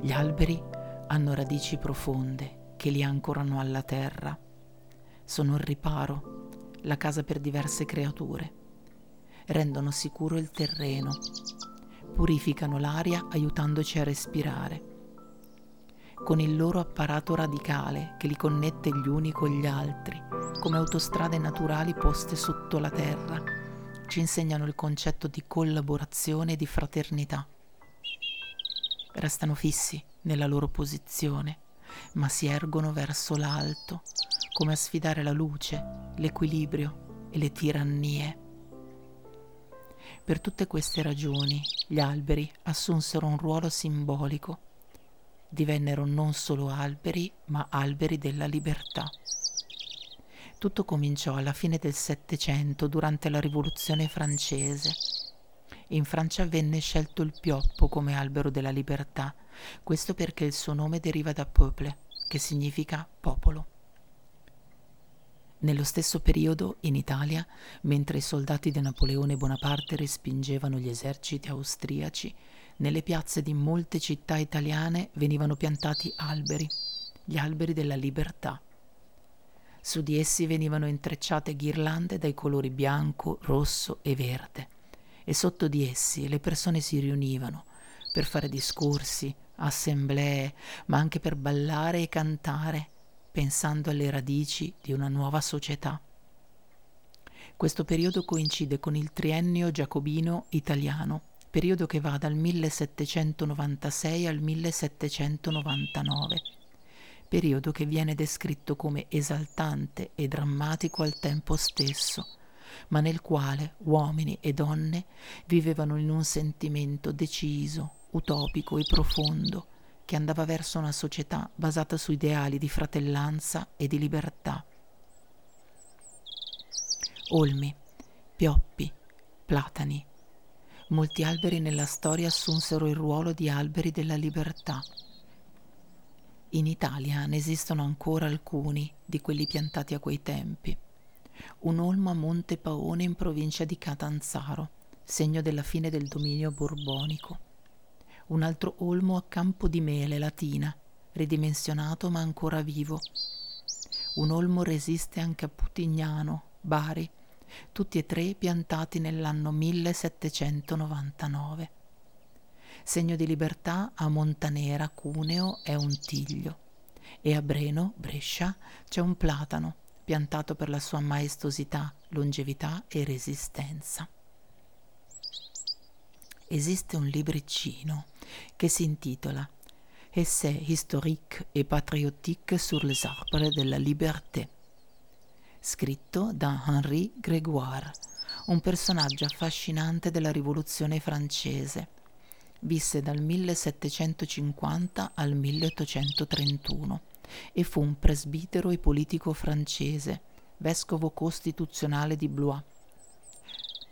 Gli alberi hanno radici profonde che li ancorano alla terra. Sono il riparo, la casa per diverse creature. Rendono sicuro il terreno, purificano l'aria aiutandoci a respirare. Con il loro apparato radicale che li connette gli uni con gli altri, come autostrade naturali poste sotto la terra, ci insegnano il concetto di collaborazione e di fraternità restano fissi nella loro posizione, ma si ergono verso l'alto, come a sfidare la luce, l'equilibrio e le tirannie. Per tutte queste ragioni gli alberi assunsero un ruolo simbolico. Divennero non solo alberi, ma alberi della libertà. Tutto cominciò alla fine del Settecento, durante la Rivoluzione francese, in Francia venne scelto il pioppo come albero della libertà, questo perché il suo nome deriva da peuple, che significa popolo. Nello stesso periodo, in Italia, mentre i soldati di Napoleone Bonaparte respingevano gli eserciti austriaci, nelle piazze di molte città italiane venivano piantati alberi, gli alberi della libertà. Su di essi venivano intrecciate ghirlande dai colori bianco, rosso e verde e sotto di essi le persone si riunivano per fare discorsi, assemblee, ma anche per ballare e cantare, pensando alle radici di una nuova società. Questo periodo coincide con il triennio giacobino italiano, periodo che va dal 1796 al 1799, periodo che viene descritto come esaltante e drammatico al tempo stesso ma nel quale uomini e donne vivevano in un sentimento deciso, utopico e profondo, che andava verso una società basata su ideali di fratellanza e di libertà. Olmi, pioppi, platani. Molti alberi nella storia assunsero il ruolo di alberi della libertà. In Italia ne esistono ancora alcuni di quelli piantati a quei tempi un olmo a Monte Paone in provincia di Catanzaro, segno della fine del dominio borbonico. Un altro olmo a Campo di Mele, Latina, ridimensionato ma ancora vivo. Un olmo resiste anche a Putignano, Bari, tutti e tre piantati nell'anno 1799. Segno di libertà a Montanera, Cuneo, è un tiglio e a Breno, Brescia, c'è un platano piantato per la sua maestosità, longevità e resistenza. Esiste un libricino che si intitola Essai historique et patriotique sur les arbres de la liberté, scritto da Henri Grégoire, un personaggio affascinante della rivoluzione francese. Visse dal 1750 al 1831 e fu un presbitero e politico francese, vescovo costituzionale di Blois.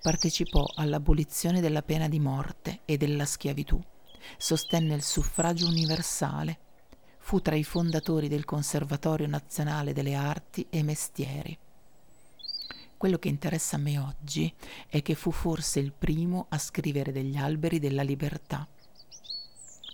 Partecipò all'abolizione della pena di morte e della schiavitù, sostenne il suffragio universale, fu tra i fondatori del Conservatorio Nazionale delle Arti e Mestieri. Quello che interessa a me oggi è che fu forse il primo a scrivere degli alberi della libertà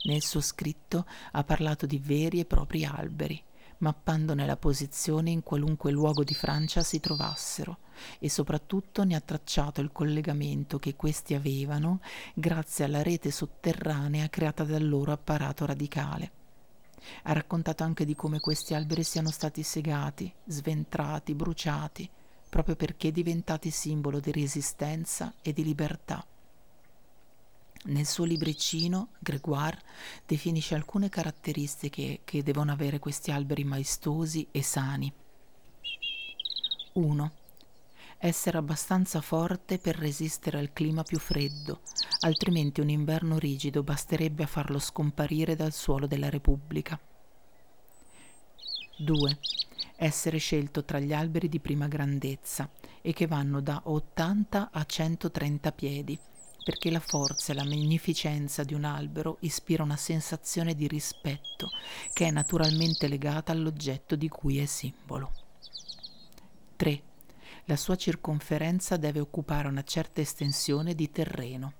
nel suo scritto ha parlato di veri e propri alberi, mappandone la posizione in qualunque luogo di Francia si trovassero e soprattutto ne ha tracciato il collegamento che questi avevano grazie alla rete sotterranea creata dal loro apparato radicale. Ha raccontato anche di come questi alberi siano stati segati, sventrati, bruciati, proprio perché diventati simbolo di resistenza e di libertà Nel suo libricino, Grégoire definisce alcune caratteristiche che devono avere questi alberi maestosi e sani. 1. Essere abbastanza forte per resistere al clima più freddo, altrimenti un inverno rigido basterebbe a farlo scomparire dal suolo della Repubblica. 2. Essere scelto tra gli alberi di prima grandezza e che vanno da 80 a 130 piedi perché la forza e la magnificenza di un albero ispira una sensazione di rispetto che è naturalmente legata all'oggetto di cui è simbolo. 3. La sua circonferenza deve occupare una certa estensione di terreno.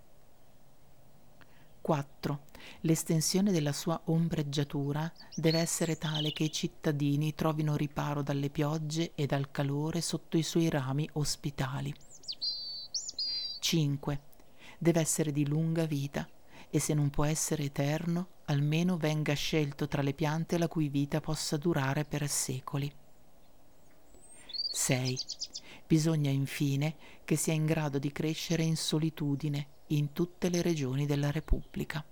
4. L'estensione della sua ombreggiatura deve essere tale che i cittadini trovino riparo dalle piogge e dal calore sotto i suoi rami ospitali. 5 deve essere di lunga vita e se non può essere eterno, almeno venga scelto tra le piante la cui vita possa durare per secoli. 6. Bisogna infine che sia in grado di crescere in solitudine in tutte le regioni della Repubblica.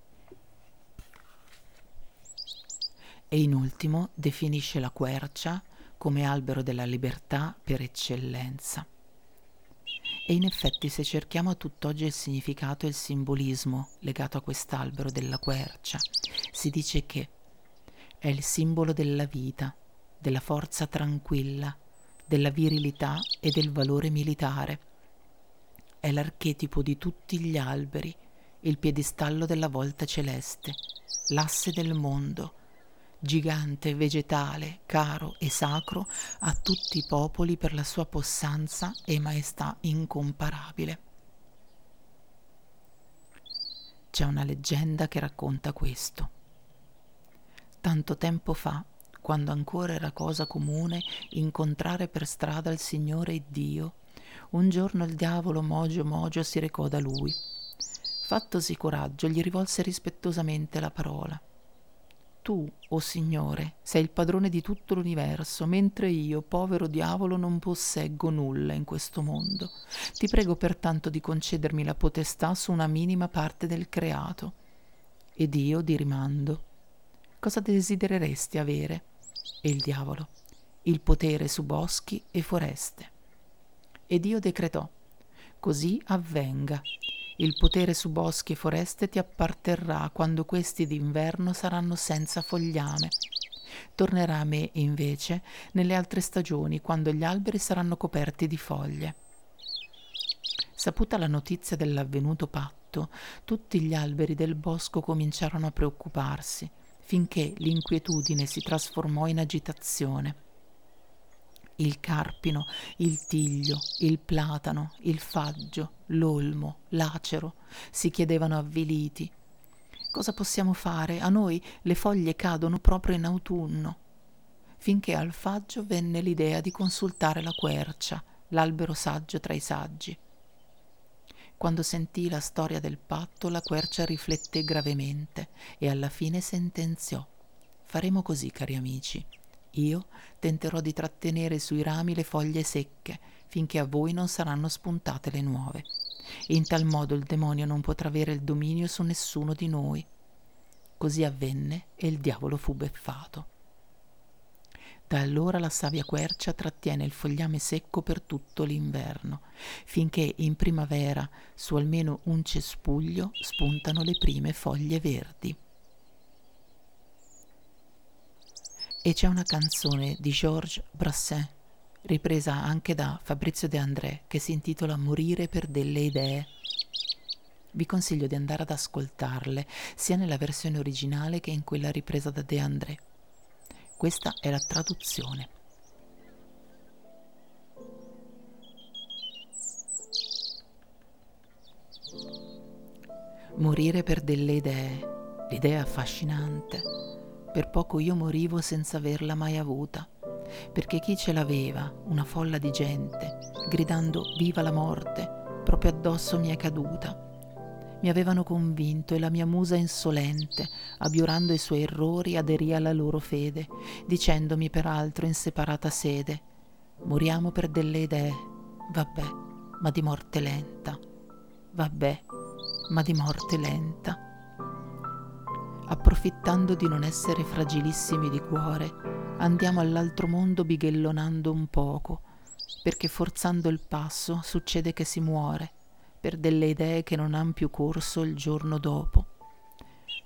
E in ultimo definisce la quercia come albero della libertà per eccellenza. E in effetti se cerchiamo a tutt'oggi il significato e il simbolismo legato a quest'albero della quercia, si dice che è il simbolo della vita, della forza tranquilla, della virilità e del valore militare. È l'archetipo di tutti gli alberi, il piedistallo della volta celeste, l'asse del mondo, gigante, vegetale, caro e sacro a tutti i popoli per la sua possanza e maestà incomparabile. C'è una leggenda che racconta questo. Tanto tempo fa, quando ancora era cosa comune incontrare per strada il Signore Dio, un giorno il diavolo Mogio Mogio si recò da lui. Fattosi coraggio, gli rivolse rispettosamente la parola tu, o oh Signore, sei il padrone di tutto l'universo, mentre io, povero diavolo, non posseggo nulla in questo mondo. Ti prego pertanto di concedermi la potestà su una minima parte del creato. Ed io di rimando. Cosa desidereresti avere? E il diavolo. Il potere su boschi e foreste. Ed io decretò. Così avvenga il potere su boschi e foreste ti apparterrà quando questi d'inverno saranno senza fogliame. Tornerà a me, invece, nelle altre stagioni, quando gli alberi saranno coperti di foglie. Saputa la notizia dell'avvenuto patto, tutti gli alberi del bosco cominciarono a preoccuparsi, finché l'inquietudine si trasformò in agitazione il carpino, il tiglio, il platano, il faggio, l'olmo, l'acero si chiedevano avviliti. Cosa possiamo fare? A noi le foglie cadono proprio in autunno. Finché al faggio venne l'idea di consultare la quercia, l'albero saggio tra i saggi. Quando sentì la storia del patto, la quercia rifletté gravemente e alla fine sentenziò. Faremo così, cari amici. Io tenterò di trattenere sui rami le foglie secche finché a voi non saranno spuntate le nuove. In tal modo il demonio non potrà avere il dominio su nessuno di noi. Così avvenne e il diavolo fu beffato. Da allora la savia quercia trattiene il fogliame secco per tutto l'inverno, finché in primavera su almeno un cespuglio spuntano le prime foglie verdi. E c'è una canzone di Georges Brassens, ripresa anche da Fabrizio De André, che si intitola Morire per delle idee. Vi consiglio di andare ad ascoltarle, sia nella versione originale che in quella ripresa da De André. Questa è la traduzione. Morire per delle idee, l'idea affascinante per poco io morivo senza averla mai avuta, perché chi ce l'aveva, una folla di gente, gridando viva la morte, proprio addosso mi è caduta. Mi avevano convinto e la mia musa insolente, abiurando i suoi errori, aderì alla loro fede, dicendomi peraltro in separata sede, moriamo per delle idee, vabbè, ma di morte lenta, vabbè, ma di morte lenta. Approfittando di non essere fragilissimi di cuore, andiamo all'altro mondo bighellonando un poco, perché forzando il passo succede che si muore per delle idee che non han più corso il giorno dopo.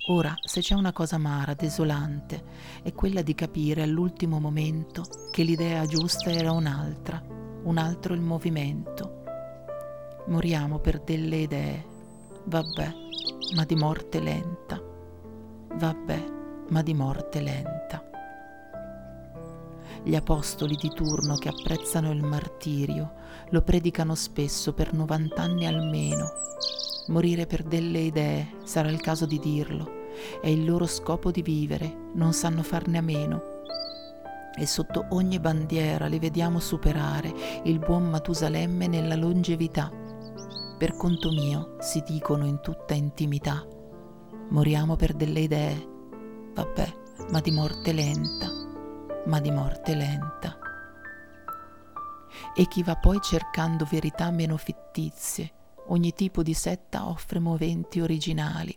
Ora, se c'è una cosa amara, desolante, è quella di capire all'ultimo momento che l'idea giusta era un'altra, un altro il movimento. Moriamo per delle idee, vabbè, ma di morte lenta. Vabbè, ma di morte lenta. Gli apostoli di turno che apprezzano il martirio lo predicano spesso per 90 anni almeno. Morire per delle idee, sarà il caso di dirlo, è il loro scopo di vivere, non sanno farne a meno. E sotto ogni bandiera li vediamo superare il buon Matusalemme nella longevità. Per conto mio, si dicono in tutta intimità, moriamo per delle idee, vabbè, ma di morte lenta ma di morte lenta. E chi va poi cercando verità meno fittizie, ogni tipo di setta offre moventi originali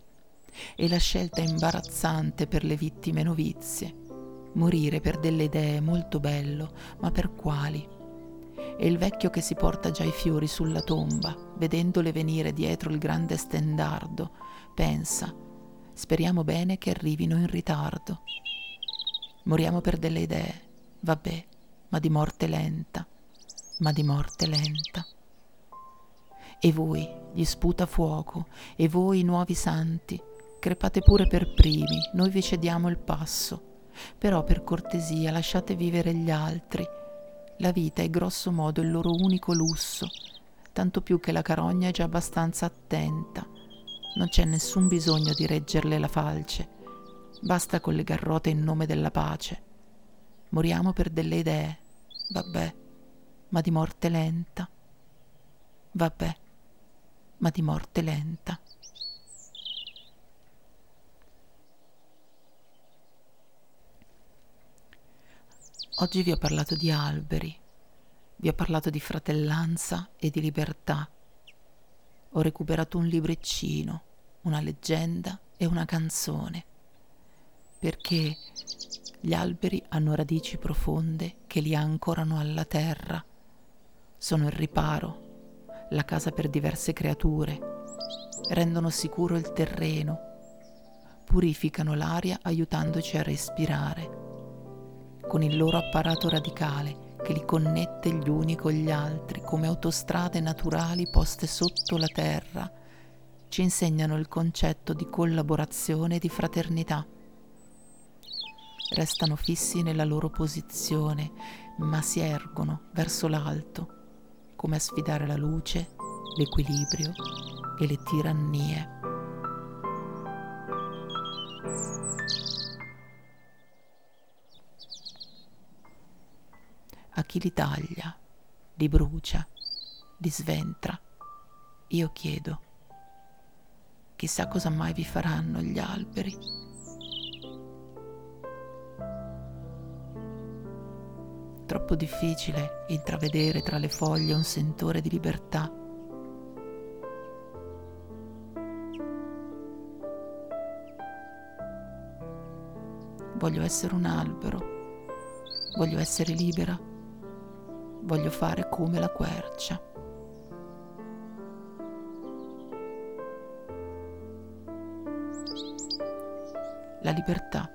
e la scelta è imbarazzante per le vittime novizie. Morire per delle idee è molto bello, ma per quali? E il vecchio che si porta già i fiori sulla tomba, vedendole venire dietro il grande stendardo, pensa, speriamo bene che arrivino in ritardo. Moriamo per delle idee, vabbè, ma di morte lenta, ma di morte lenta. E voi, gli sputa fuoco, e voi, nuovi santi, crepate pure per primi, noi vi cediamo il passo. Però per cortesia lasciate vivere gli altri. La vita è grosso modo il loro unico lusso, tanto più che la carogna è già abbastanza attenta. Non c'è nessun bisogno di reggerle la falce Basta con le garrote in nome della pace. Moriamo per delle idee, vabbè, ma di morte lenta. Vabbè, ma di morte lenta. Oggi vi ho parlato di alberi, vi ho parlato di fratellanza e di libertà. Ho recuperato un libriccino, una leggenda e una canzone perché gli alberi hanno radici profonde che li ancorano alla terra, sono il riparo, la casa per diverse creature, rendono sicuro il terreno, purificano l'aria aiutandoci a respirare, con il loro apparato radicale che li connette gli uni con gli altri come autostrade naturali poste sotto la terra, ci insegnano il concetto di collaborazione e di fraternità restano fissi nella loro posizione, ma si ergono verso l'alto, come a sfidare la luce, l'equilibrio e le tirannie. A chi li taglia, li brucia, li sventra, io chiedo, chissà cosa mai vi faranno gli alberi. troppo difficile intravedere tra le foglie un sentore di libertà. Voglio essere un albero, voglio essere libera, voglio fare come la quercia. La libertà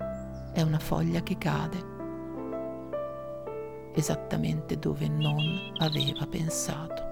è una foglia che cade esattamente dove non aveva pensato.